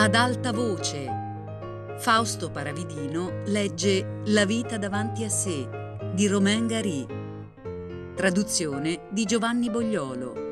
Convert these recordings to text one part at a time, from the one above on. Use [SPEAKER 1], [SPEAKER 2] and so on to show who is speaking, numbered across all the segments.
[SPEAKER 1] Ad alta voce. Fausto Paravidino legge La vita davanti a sé di Romain Gary. Traduzione di Giovanni Bogliolo.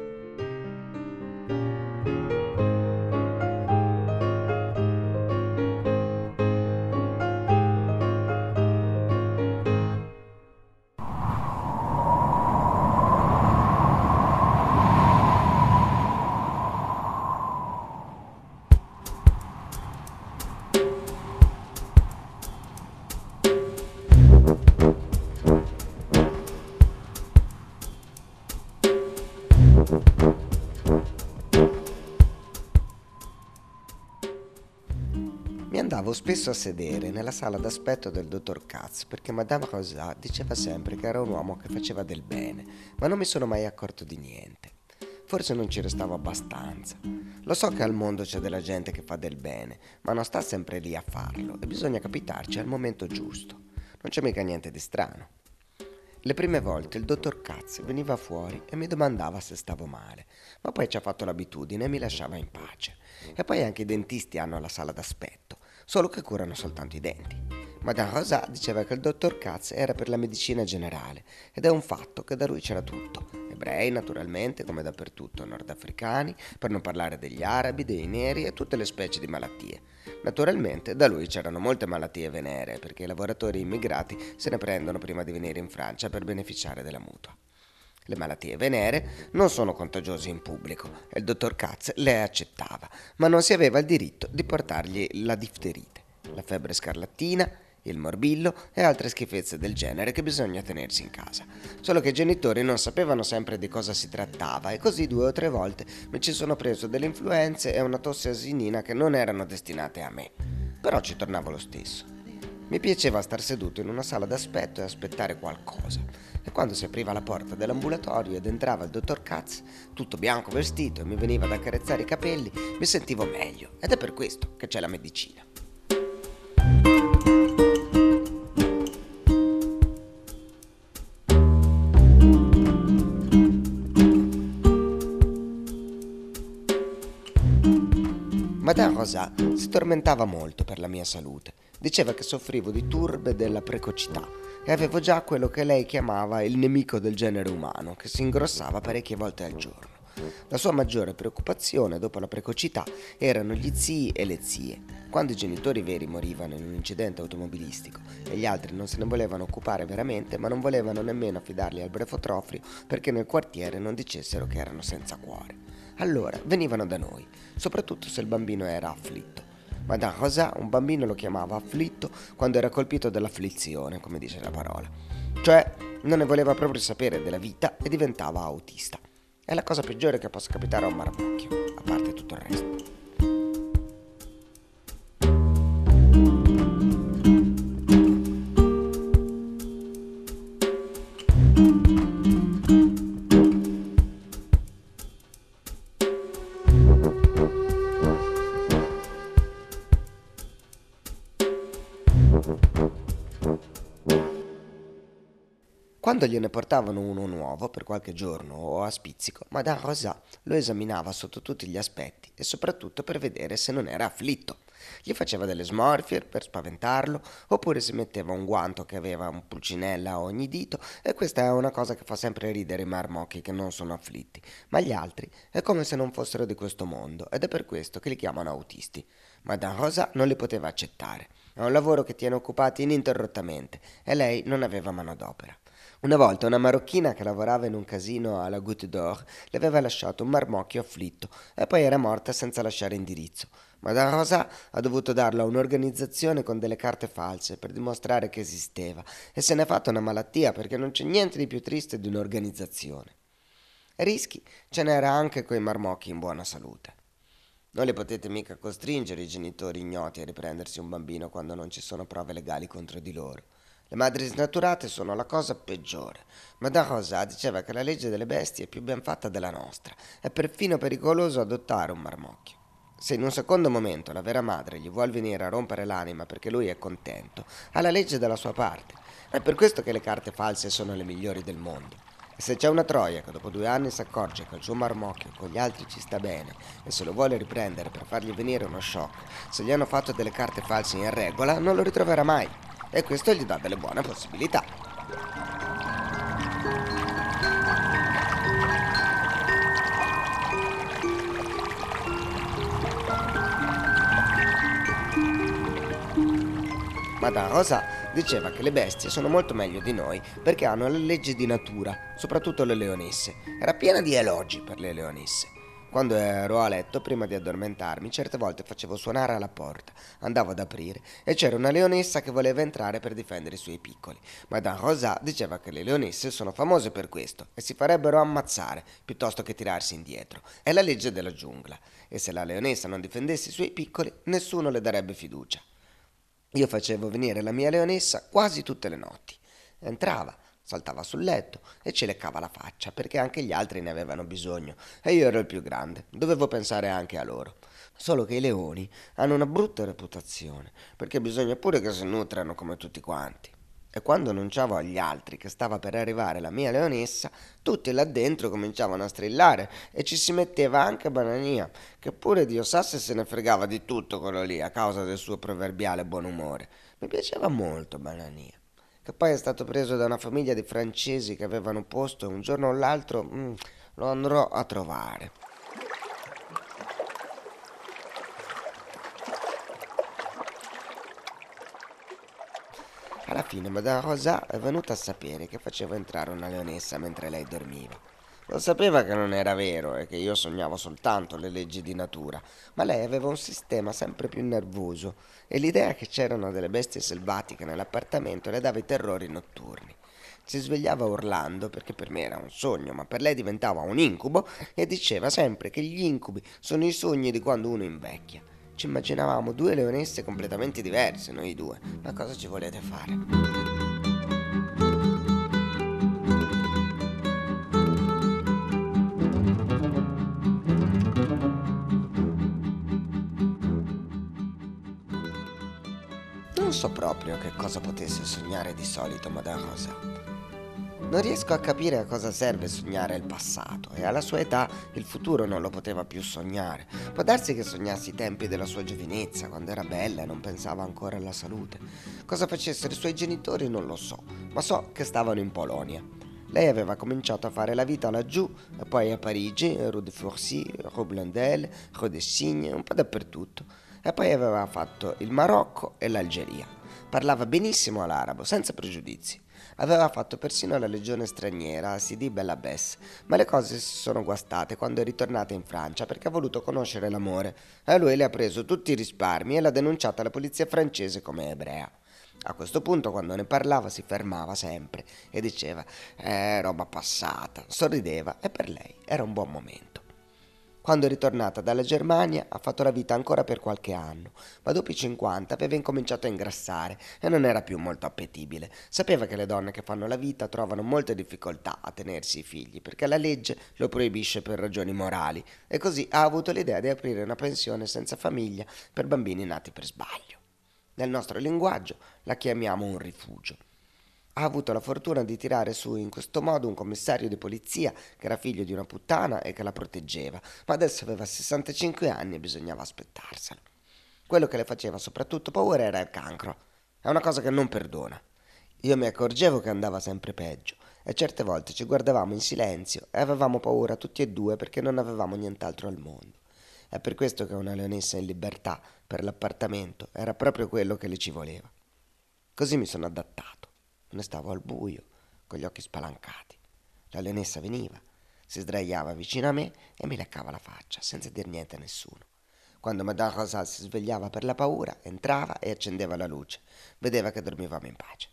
[SPEAKER 2] Andavo spesso a sedere nella sala d'aspetto del dottor Katz perché Madame Rosa diceva sempre che era un uomo che faceva del bene, ma non mi sono mai accorto di niente. Forse non ci restavo abbastanza. Lo so che al mondo c'è della gente che fa del bene, ma non sta sempre lì a farlo e bisogna capitarci al momento giusto. Non c'è mica niente di strano. Le prime volte il dottor Katz veniva fuori e mi domandava se stavo male, ma poi ci ha fatto l'abitudine e mi lasciava in pace. E poi anche i dentisti hanno la sala d'aspetto, solo che curano soltanto i denti. Madame Rosa diceva che il dottor Katz era per la medicina generale ed è un fatto che da lui c'era tutto. Ebrei, naturalmente, come dappertutto, nordafricani, per non parlare degli arabi, dei neri e tutte le specie di malattie. Naturalmente da lui c'erano molte malattie venere perché i lavoratori immigrati se ne prendono prima di venire in Francia per beneficiare della mutua. Le malattie venere non sono contagiose in pubblico e il dottor Katz le accettava, ma non si aveva il diritto di portargli la difterite, la febbre scarlattina, il morbillo e altre schifezze del genere che bisogna tenersi in casa. Solo che i genitori non sapevano sempre di cosa si trattava e così due o tre volte mi ci sono preso delle influenze e una tosse asinina che non erano destinate a me. Però ci tornavo lo stesso. Mi piaceva star seduto in una sala d'aspetto e aspettare qualcosa. E quando si apriva la porta dell'ambulatorio ed entrava il dottor Katz, tutto bianco vestito, e mi veniva ad accarezzare i capelli, mi sentivo meglio. Ed è per questo che c'è la medicina. Madame Rosa si tormentava molto per la mia salute. Diceva che soffrivo di turbe della precocità e avevo già quello che lei chiamava il nemico del genere umano, che si ingrossava parecchie volte al giorno. La sua maggiore preoccupazione dopo la precocità erano gli zii e le zie. Quando i genitori veri morivano in un incidente automobilistico e gli altri non se ne volevano occupare veramente, ma non volevano nemmeno affidarli al brefotrofio perché nel quartiere non dicessero che erano senza cuore. Allora venivano da noi, soprattutto se il bambino era afflitto. Madame Rosa un bambino lo chiamava afflitto quando era colpito dall'afflizione, come dice la parola. Cioè non ne voleva proprio sapere della vita e diventava autista. È la cosa peggiore che possa capitare a un marmocchio, a parte tutto il resto. Quando gliene portavano uno nuovo per qualche giorno o a spizzico, Madame Rosa lo esaminava sotto tutti gli aspetti e soprattutto per vedere se non era afflitto. Gli faceva delle smorfie per spaventarlo, oppure si metteva un guanto che aveva un pulcinella a ogni dito, e questa è una cosa che fa sempre ridere i marmocchi che non sono afflitti, ma gli altri è come se non fossero di questo mondo, ed è per questo che li chiamano autisti. Madame Rosa non li poteva accettare. È un lavoro che tiene occupati ininterrottamente, e lei non aveva manodopera. Una volta una marocchina che lavorava in un casino alla Goutte d'Or le aveva lasciato un marmocchio afflitto e poi era morta senza lasciare indirizzo. Madame Rosa ha dovuto darlo a un'organizzazione con delle carte false per dimostrare che esisteva e se n'è fatta una malattia perché non c'è niente di più triste di un'organizzazione. Rischi ce n'era anche coi marmocchi in buona salute. Non li potete mica costringere i genitori ignoti a riprendersi un bambino quando non ci sono prove legali contro di loro. Le madri snaturate sono la cosa peggiore. Madame Rosa diceva che la legge delle bestie è più ben fatta della nostra. È perfino pericoloso adottare un marmocchio. Se in un secondo momento la vera madre gli vuol venire a rompere l'anima perché lui è contento, ha la legge dalla sua parte. È per questo che le carte false sono le migliori del mondo. E se c'è una troia che dopo due anni si accorge che il suo marmocchio con gli altri ci sta bene e se lo vuole riprendere per fargli venire uno shock, se gli hanno fatto delle carte false in regola, non lo ritroverà mai. E questo gli dà delle buone possibilità. Madame Rosa diceva che le bestie sono molto meglio di noi perché hanno le leggi di natura, soprattutto le leonesse. Era piena di elogi per le leonesse. Quando ero a letto, prima di addormentarmi, certe volte facevo suonare alla porta, andavo ad aprire e c'era una leonessa che voleva entrare per difendere i suoi piccoli. Madame Rosa diceva che le leonesse sono famose per questo e si farebbero ammazzare piuttosto che tirarsi indietro. È la legge della giungla e se la leonessa non difendesse i suoi piccoli, nessuno le darebbe fiducia. Io facevo venire la mia leonessa quasi tutte le notti. Entrava, saltava sul letto e ci leccava la faccia perché anche gli altri ne avevano bisogno e io ero il più grande, dovevo pensare anche a loro. Solo che i leoni hanno una brutta reputazione perché bisogna pure che si nutrano come tutti quanti. E quando annunciavo agli altri che stava per arrivare la mia leonessa, tutti là dentro cominciavano a strillare e ci si metteva anche Banania, che pure Dio sa se se ne fregava di tutto quello lì a causa del suo proverbiale buon umore. Mi piaceva molto Banania, che poi è stato preso da una famiglia di francesi che avevano posto e un giorno o l'altro mm, lo andrò a trovare. Alla fine Madame Rosa è venuta a sapere che facevo entrare una leonessa mentre lei dormiva. Lo sapeva che non era vero e che io sognavo soltanto le leggi di natura, ma lei aveva un sistema sempre più nervoso e l'idea che c'erano delle bestie selvatiche nell'appartamento le dava i terrori notturni. Si svegliava urlando perché per me era un sogno, ma per lei diventava un incubo e diceva sempre che gli incubi sono i sogni di quando uno invecchia. Ci immaginavamo due leonesse completamente diverse, noi due. Ma cosa ci volete fare? So proprio che cosa potesse sognare di solito Madame Rosa. Non riesco a capire a cosa serve sognare il passato e alla sua età il futuro non lo poteva più sognare. Può darsi che sognassi i tempi della sua giovinezza, quando era bella e non pensava ancora alla salute. Cosa facessero i suoi genitori non lo so, ma so che stavano in Polonia. Lei aveva cominciato a fare la vita laggiù, poi a Parigi, Rue de Forcy, Rue Blandel, Rue de Signe, un po' dappertutto. E poi aveva fatto il Marocco e l'Algeria. Parlava benissimo l'arabo, senza pregiudizi. Aveva fatto persino la legione straniera Sidi Bellabès, ma le cose si sono guastate quando è ritornata in Francia perché ha voluto conoscere l'amore e lui le ha preso tutti i risparmi e l'ha denunciata alla polizia francese come ebrea. A questo punto, quando ne parlava, si fermava sempre e diceva: Eh, roba passata. Sorrideva e per lei era un buon momento. Quando è ritornata dalla Germania ha fatto la vita ancora per qualche anno, ma dopo i 50 aveva incominciato a ingrassare e non era più molto appetibile. Sapeva che le donne che fanno la vita trovano molte difficoltà a tenersi i figli perché la legge lo proibisce per ragioni morali e così ha avuto l'idea di aprire una pensione senza famiglia per bambini nati per sbaglio. Nel nostro linguaggio la chiamiamo un rifugio ha avuto la fortuna di tirare su in questo modo un commissario di polizia che era figlio di una puttana e che la proteggeva, ma adesso aveva 65 anni e bisognava aspettarselo. Quello che le faceva soprattutto paura era il cancro. È una cosa che non perdona. Io mi accorgevo che andava sempre peggio e certe volte ci guardavamo in silenzio e avevamo paura tutti e due perché non avevamo nient'altro al mondo. È per questo che una leonessa in libertà per l'appartamento era proprio quello che le ci voleva. Così mi sono adattato. Ne stavo al buio, con gli occhi spalancati. La leonessa veniva, si sdraiava vicino a me e mi leccava la faccia, senza dir niente a nessuno. Quando Madame Rosal si svegliava per la paura, entrava e accendeva la luce. Vedeva che dormivamo in pace.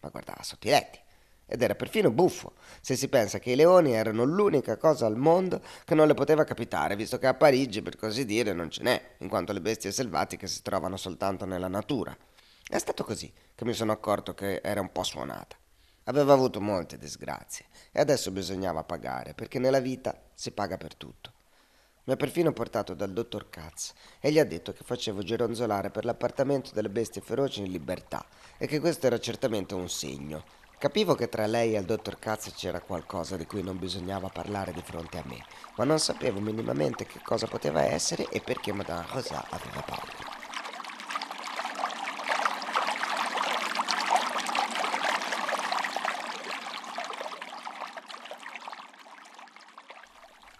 [SPEAKER 2] Ma guardava sotto i letti. Ed era perfino buffo, se si pensa che i leoni erano l'unica cosa al mondo che non le poteva capitare, visto che a Parigi, per così dire, non ce n'è, in quanto le bestie selvatiche si trovano soltanto nella natura. È stato così che mi sono accorto che era un po' suonata. Aveva avuto molte disgrazie e adesso bisognava pagare, perché nella vita si paga per tutto. Mi ha perfino portato dal dottor Katz e gli ha detto che facevo gironzolare per l'appartamento delle bestie feroci in libertà e che questo era certamente un segno. Capivo che tra lei e il dottor Katz c'era qualcosa di cui non bisognava parlare di fronte a me, ma non sapevo minimamente che cosa poteva essere e perché Madame Rosa aveva paura.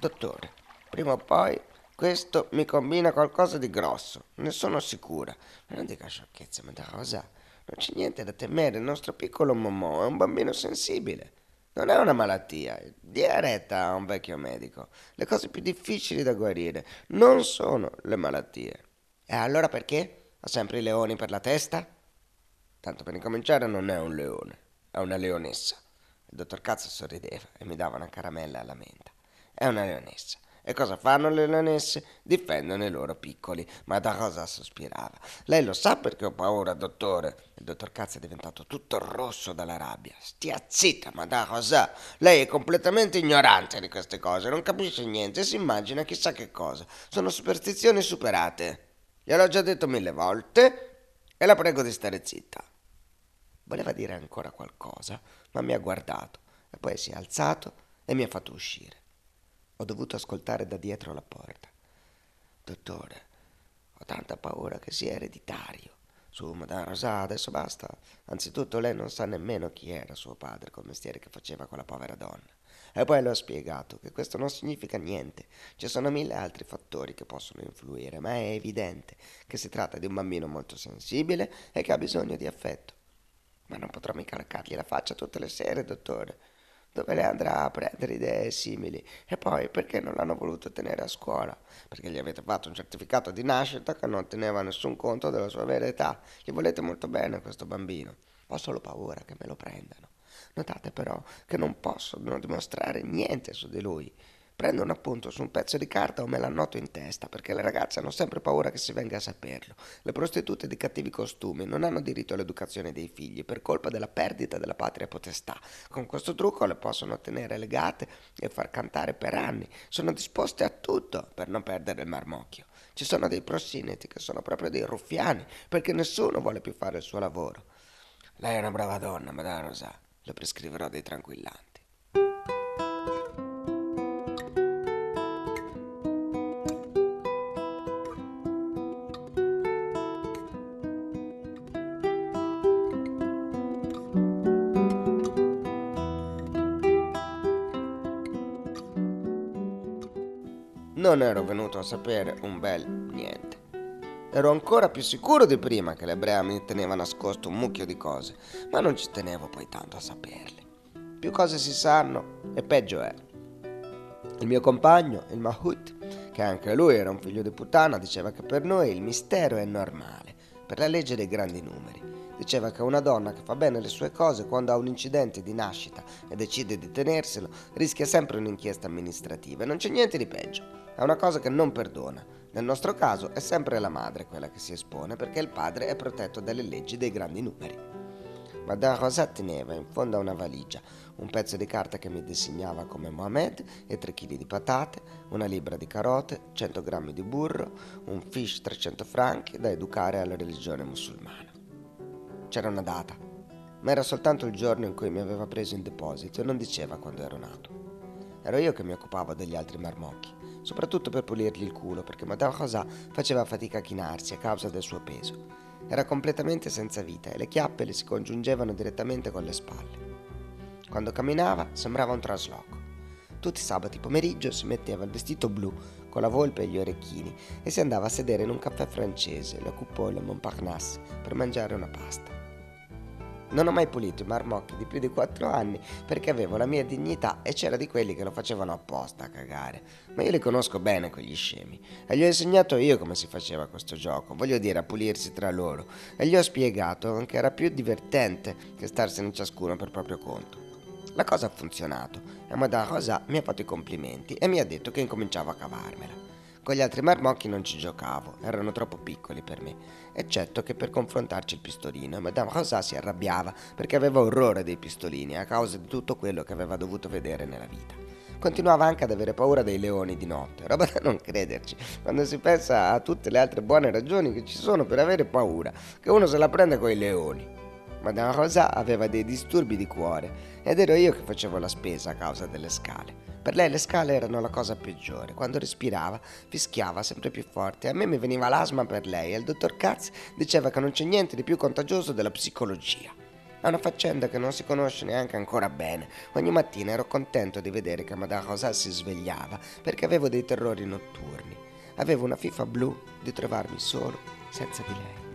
[SPEAKER 2] Dottore, prima o poi questo mi combina qualcosa di grosso, ne sono sicura. Ma non dica sciocchezze, Madame Rosa. Non c'è niente da temere, il nostro piccolo Momò è un bambino sensibile. Non è una malattia, dia retta a un vecchio medico. Le cose più difficili da guarire non sono le malattie. E allora perché? Ha sempre i leoni per la testa? Tanto per incominciare non è un leone, è una leonessa. Il dottor Cazzo sorrideva e mi dava una caramella alla menta. È una leonessa. E cosa fanno le leonesse? Difendono i loro piccoli. Ma da cosa sospirava? Lei lo sa perché ho paura, dottore? Il dottor Cazzo è diventato tutto rosso dalla rabbia. Stia zitta, ma da cosa? Lei è completamente ignorante di queste cose, non capisce niente, si immagina chissà che cosa. Sono superstizioni superate. Gliel'ho già detto mille volte e la prego di stare zitta. Voleva dire ancora qualcosa, ma mi ha guardato e poi si è alzato e mi ha fatto uscire. Ho dovuto ascoltare da dietro la porta. Dottore, ho tanta paura che sia ereditario. Su, Madame Rosa, adesso basta. Anzitutto lei non sa nemmeno chi era suo padre col mestiere che faceva con la povera donna. E poi le ho spiegato che questo non significa niente. Ci sono mille altri fattori che possono influire, ma è evidente che si tratta di un bambino molto sensibile e che ha bisogno di affetto. Ma non potrò mica leccargli la faccia tutte le sere, dottore dove lei andrà a prendere idee simili. E poi perché non l'hanno voluto tenere a scuola? Perché gli avete fatto un certificato di nascita che non teneva nessun conto della sua vera età. Gli volete molto bene questo bambino. Ho solo paura che me lo prendano. Notate però che non posso non dimostrare niente su di lui. Prendo un appunto su un pezzo di carta o me l'annoto in testa, perché le ragazze hanno sempre paura che si venga a saperlo. Le prostitute di cattivi costumi non hanno diritto all'educazione dei figli per colpa della perdita della patria potestà. Con questo trucco le possono tenere legate e far cantare per anni. Sono disposte a tutto per non perdere il marmocchio. Ci sono dei prosineti che sono proprio dei ruffiani, perché nessuno vuole più fare il suo lavoro. Lei è una brava donna, Madame Rosa. Le prescriverò dei tranquillanti. Non ero venuto a sapere un bel niente. Ero ancora più sicuro di prima che l'ebrea mi teneva nascosto un mucchio di cose, ma non ci tenevo poi tanto a saperle. Più cose si sanno e peggio è. Il mio compagno, il Mahut, che anche lui era un figlio di puttana, diceva che per noi il mistero è normale, per la legge dei grandi numeri. Diceva che una donna che fa bene le sue cose quando ha un incidente di nascita e decide di tenerselo rischia sempre un'inchiesta amministrativa e non c'è niente di peggio. È una cosa che non perdona. Nel nostro caso è sempre la madre quella che si espone perché il padre è protetto dalle leggi dei grandi numeri. Madame Rosa teneva in fondo a una valigia un pezzo di carta che mi disegnava come Mohamed e 3 kg di patate, una libra di carote, 100 grammi di burro, un fish 300 franchi da educare alla religione musulmana. C'era una data, ma era soltanto il giorno in cui mi aveva preso in deposito e non diceva quando ero nato. Ero io che mi occupavo degli altri marmocchi soprattutto per pulirgli il culo, perché Madame Rosa faceva fatica a chinarsi a causa del suo peso. Era completamente senza vita e le chiappe le si congiungevano direttamente con le spalle. Quando camminava sembrava un trasloco. Tutti i sabati pomeriggio si metteva il vestito blu con la volpe e gli orecchini e si andava a sedere in un caffè francese, la Coupole Montparnasse, per mangiare una pasta. Non ho mai pulito i marmocchi di più di quattro anni perché avevo la mia dignità e c'era di quelli che lo facevano apposta a cagare. Ma io li conosco bene quegli scemi e gli ho insegnato io come si faceva questo gioco, voglio dire a pulirsi tra loro, e gli ho spiegato che era più divertente che starsene ciascuno per proprio conto. La cosa ha funzionato e Madame Rosa mi ha fatto i complimenti e mi ha detto che incominciavo a cavarmela. Con gli altri marmocchi non ci giocavo, erano troppo piccoli per me, eccetto che per confrontarci il pistolino. Madame Rosa si arrabbiava perché aveva orrore dei pistolini a causa di tutto quello che aveva dovuto vedere nella vita. Continuava anche ad avere paura dei leoni di notte, roba da non crederci, quando si pensa a tutte le altre buone ragioni che ci sono per avere paura, che uno se la prende coi leoni. Madame Rosa aveva dei disturbi di cuore ed ero io che facevo la spesa a causa delle scale. Per lei le scale erano la cosa peggiore. Quando respirava, fischiava sempre più forte. A me mi veniva l'asma per lei e il dottor Katz diceva che non c'è niente di più contagioso della psicologia. È una faccenda che non si conosce neanche ancora bene. Ogni mattina ero contento di vedere che Madame Rosa si svegliava perché avevo dei terrori notturni. Avevo una fifa blu di trovarmi solo senza di lei.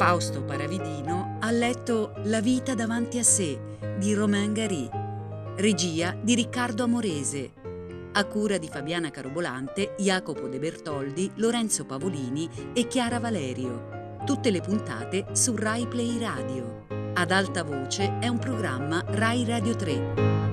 [SPEAKER 1] Fausto Paravidino ha letto La vita davanti a sé di Romain Gary, regia di Riccardo Amorese, a cura di Fabiana Carobolante, Jacopo De Bertoldi, Lorenzo Pavolini e Chiara Valerio. Tutte le puntate su Rai Play Radio. Ad alta voce è un programma Rai Radio 3.